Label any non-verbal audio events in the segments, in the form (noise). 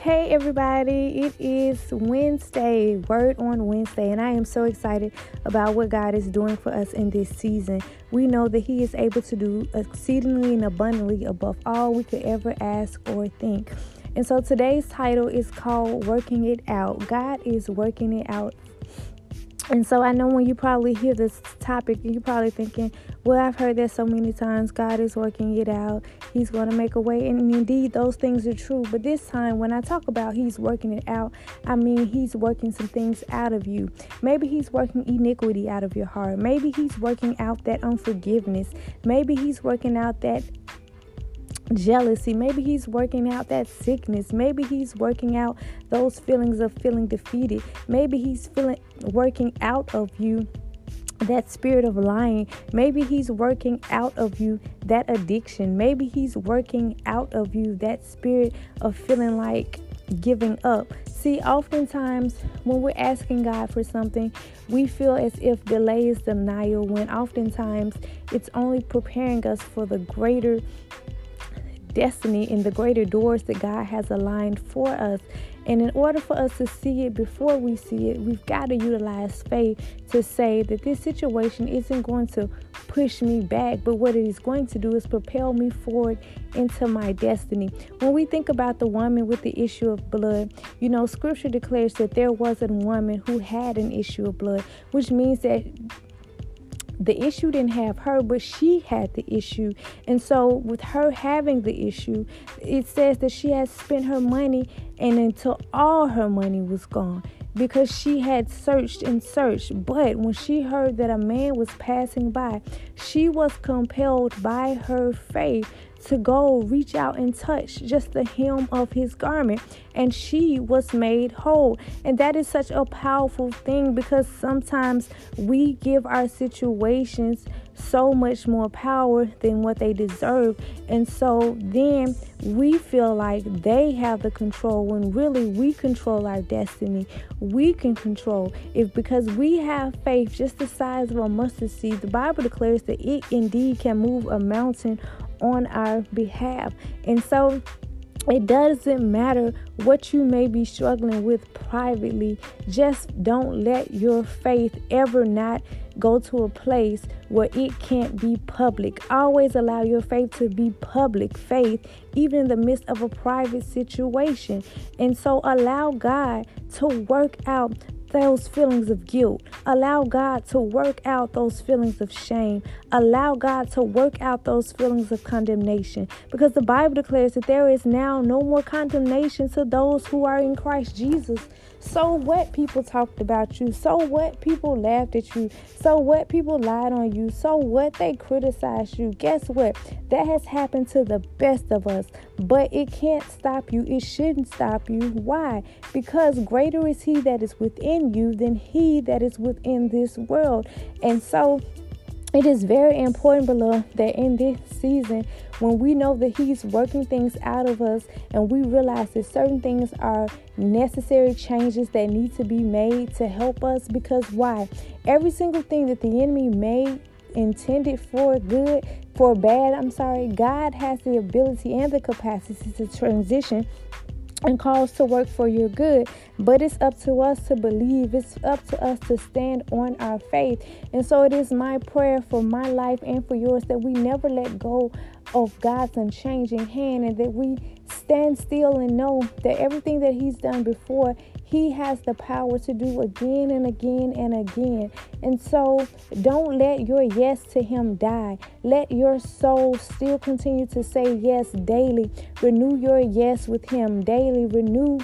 Hey, everybody, it is Wednesday, Word on Wednesday, and I am so excited about what God is doing for us in this season. We know that He is able to do exceedingly and abundantly above all we could ever ask or think. And so today's title is called Working It Out. God is working it out and so I know when you probably hear this topic, you're probably thinking, well, I've heard that so many times. God is working it out. He's going to make a way. And indeed, those things are true. But this time, when I talk about He's working it out, I mean He's working some things out of you. Maybe He's working iniquity out of your heart. Maybe He's working out that unforgiveness. Maybe He's working out that jealousy. Maybe he's working out that sickness. Maybe he's working out those feelings of feeling defeated. Maybe he's feeling working out of you that spirit of lying. Maybe he's working out of you that addiction. Maybe he's working out of you that spirit of feeling like giving up. See, oftentimes when we're asking God for something, we feel as if delay is denial, when oftentimes it's only preparing us for the greater destiny and the greater doors that God has aligned for us. And in order for us to see it before we see it, we've got to utilize faith to say that this situation isn't going to push me back, but what it is going to do is propel me forward into my destiny. When we think about the woman with the issue of blood, you know, scripture declares that there was a woman who had an issue of blood, which means that the issue didn't have her, but she had the issue. And so, with her having the issue, it says that she had spent her money and until all her money was gone because she had searched and searched. But when she heard that a man was passing by, she was compelled by her faith to go reach out and touch just the hem of his garment, and she was made whole. And that is such a powerful thing because sometimes we give our situations so much more power than what they deserve. And so then we feel like they have the control when really we control our destiny. We can control if because we have faith just the size of a mustard seed. The Bible declares that it indeed can move a mountain on our behalf. And so it doesn't matter what you may be struggling with privately. Just don't let your faith ever not go to a place where it can't be public. Always allow your faith to be public faith, even in the midst of a private situation. And so allow God to work out those feelings of guilt. Allow God to work out those feelings of shame. Allow God to work out those feelings of condemnation. Because the Bible declares that there is now no more condemnation to those who are in Christ Jesus. So what people talked about you? So what people laughed at you? So what people lied on you? So what they criticized you? Guess what? That has happened to the best of us, but it can't stop you. It shouldn't stop you. Why? Because greater is He that is within you than He that is within this world. And so it is very important, beloved, that in this season, when we know that He's working things out of us and we realize that certain things are necessary changes that need to be made to help us, because why? Every single thing that the enemy made intended for good, for bad, I'm sorry, God has the ability and the capacity to transition and calls to work for your good. But it's up to us to believe, it's up to us to stand on our faith. And so it is my prayer for my life and for yours that we never let go of God's unchanging hand and that we stand still and know that everything that He's done before, He has the power to do again and again and again. And so don't let your yes to Him die. Let your soul still continue to say yes daily. Renew your yes with Him daily. Renew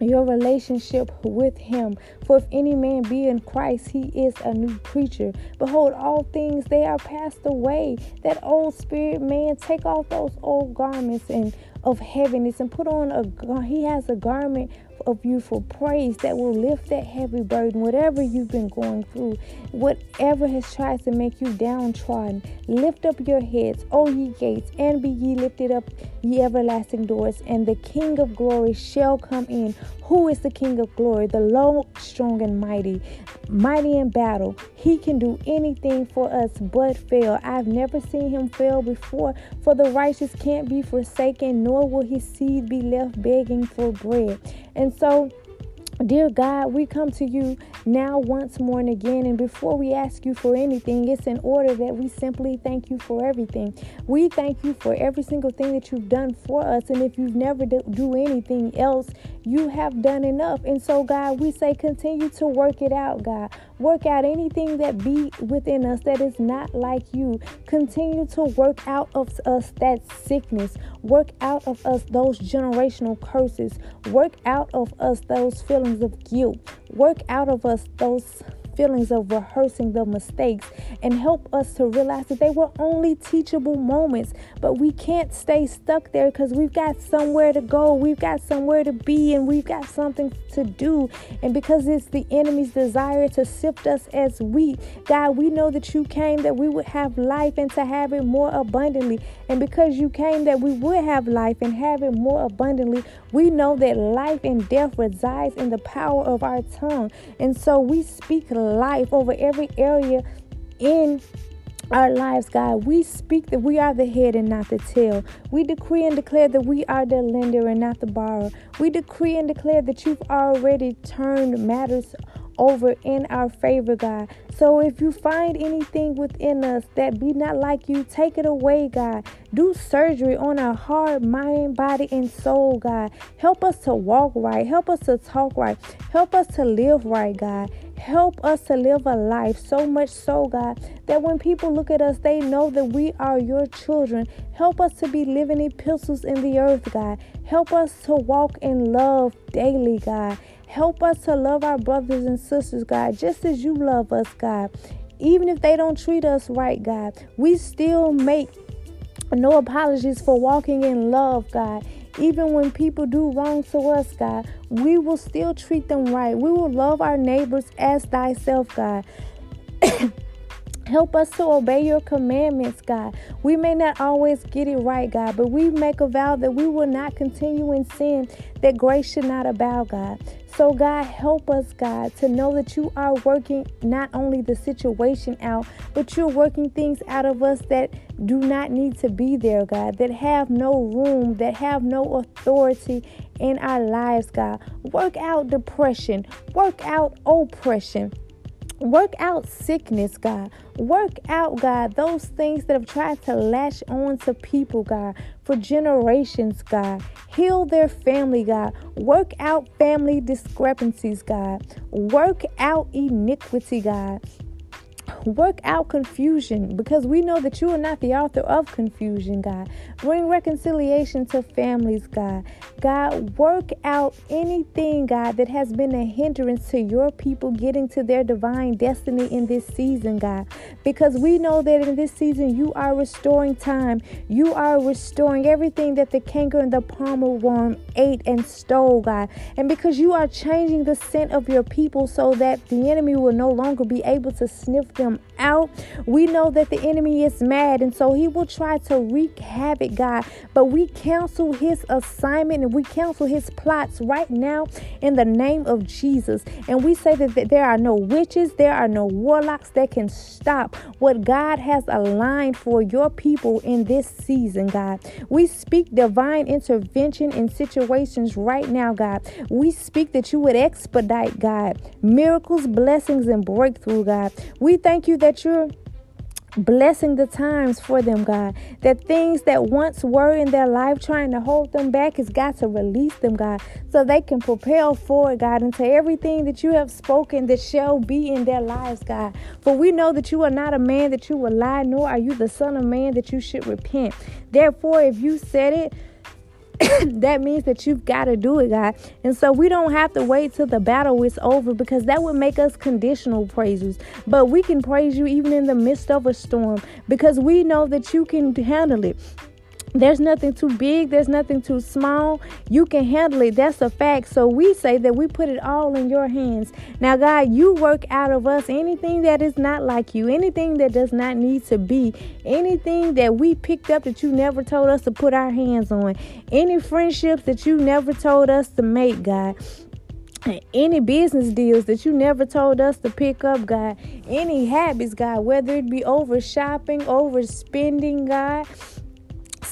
your relationship with him. For if any man be in Christ, he is a new creature. Behold, all things they are passed away. That old spirit man, take off those old garments and of heaviness and put on a he has a garment of you for praise that will lift that heavy burden, whatever you've been going through, whatever has tried to make you downtrodden. Lift up your heads, O ye gates, and be ye lifted up, ye everlasting doors, and the King of glory shall come in. Who is the King of glory? The Lord, strong and mighty, mighty in battle. He can do anything for us but fail. I've never seen him fail before, for the righteous can't be forsaken, nor will his seed be left begging for bread. And so, Dear God, we come to you now once more and again. And before we ask you for anything, it's in order that we simply thank you for everything. We thank you for every single thing that you've done for us. And if you've never do anything else, you have done enough. And so, God, we say continue to work it out, God. Work out anything that be within us that is not like you. Continue to work out of us that sickness. Work out of us those generational curses. Work out of us those feelings feelings of guilt. Work out of us those feelings of rehearsing the mistakes and help us to realize that they were only teachable moments. But we can't stay stuck there because we've got somewhere to go, we've got somewhere to be, and we've got something to do. And because it's the enemy's desire to sift us as wheat, God, we know that you came that we would have life and to have it more abundantly. And because you came that we would have life and have it more abundantly, we know that life and death resides in the power of our tongue. And so we speak life over every area in our lives, God. We speak that we are the head and not the tail. We decree and declare that we are the lender and not the borrower. We decree and declare that you've already turned matters over in our favor, God. So if you find anything within us that be not like you, take it away, God. Do surgery on our heart, mind, body, and soul, God. Help us to walk right. Help us to talk right. Help us to live right, God. Help us to live a life so much so, God, that when people look at us, they know that we are your children. Help us to be living epistles in the earth, God. Help us to walk in love daily, God. Help us to love our brothers and sisters, God, just as you love us, God. Even if they don't treat us right, God, we still make no apologies for walking in love, God. Even when people do wrong to us, God, we will still treat them right. We will love our neighbors as thyself, God. (coughs) Help us to obey your commandments, God. We may not always get it right, God, but we make a vow that we will not continue in sin, that grace should not abound, God. So, God, help us, God, to know that you are working not only the situation out, but you're working things out of us that do not need to be there, God, that have no room, that have no authority in our lives, God. Work out depression, work out oppression. Work out sickness, God. Work out, God, those things that have tried to lash on to people, God, for generations, God. Heal their family, God. Work out family discrepancies, God. Work out iniquity, God. Work out confusion because we know that you are not the author of confusion, God. Bring reconciliation to families, God. God, work out anything, God, that has been a hindrance to your people getting to their divine destiny in this season, God. Because we know that in this season you are restoring time. You are restoring everything that the canker and the palmer worm ate and stole, God. And because you are changing the scent of your people so that the enemy will no longer be able to sniff them out. We know that the enemy is mad, and so he will try to wreak havoc, God. But we cancel his assignment and we cancel his plots right now in the name of Jesus. And we say that, that there are no witches, there are no warlocks that can stop what God has aligned for your people in this season, God. We speak divine intervention in situations right now, God. We speak that you would expedite, God, miracles, blessings, and breakthrough, God. We thank you that you're blessing the times for them, God. That things that once were in their life trying to hold them back has got to release them, God, so they can propel forward, God, into everything that you have spoken that shall be in their lives, God. For we know that you are not a man that you will lie, nor are you the son of man that you should repent. Therefore, if you said it, (coughs) that means that you've got to do it, God. And so we don't have to wait till the battle is over because that would make us conditional praisers. But we can praise you even in the midst of a storm because we know that you can handle it. There's nothing too big, there's nothing too small. You can handle it. That's a fact. So we say that we put it all in your hands. Now, God, you work out of us anything that is not like you, anything that does not need to be, anything that we picked up that you never told us to put our hands on, any friendships that you never told us to make, God any business deals that you never told us to pick up, God. Any habits, God, whether it be over shopping, overspending, God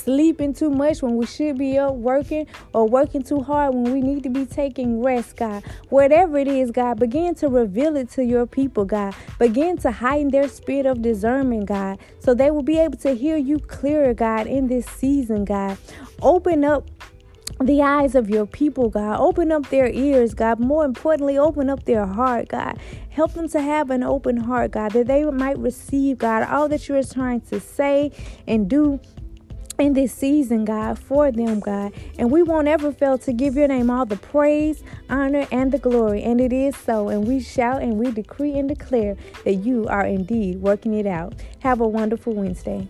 sleeping too much when we should be up working or working too hard when we need to be taking rest, God. Whatever it is, God, begin to reveal it to your people, God. Begin to heighten their spirit of discernment, God, so they will be able to hear you clearer, God, in this season, God. Open up the eyes of your people, God. Open up their ears, God. More importantly, open up their heart, God. Help them to have an open heart, God, that they might receive, God, all that you're trying to say and do in this season, God, for them, God. And we won't ever fail to give your name all the praise, honor, and the glory. And it is so. And we shout and we decree and declare that you are indeed working it out. Have a wonderful Wednesday.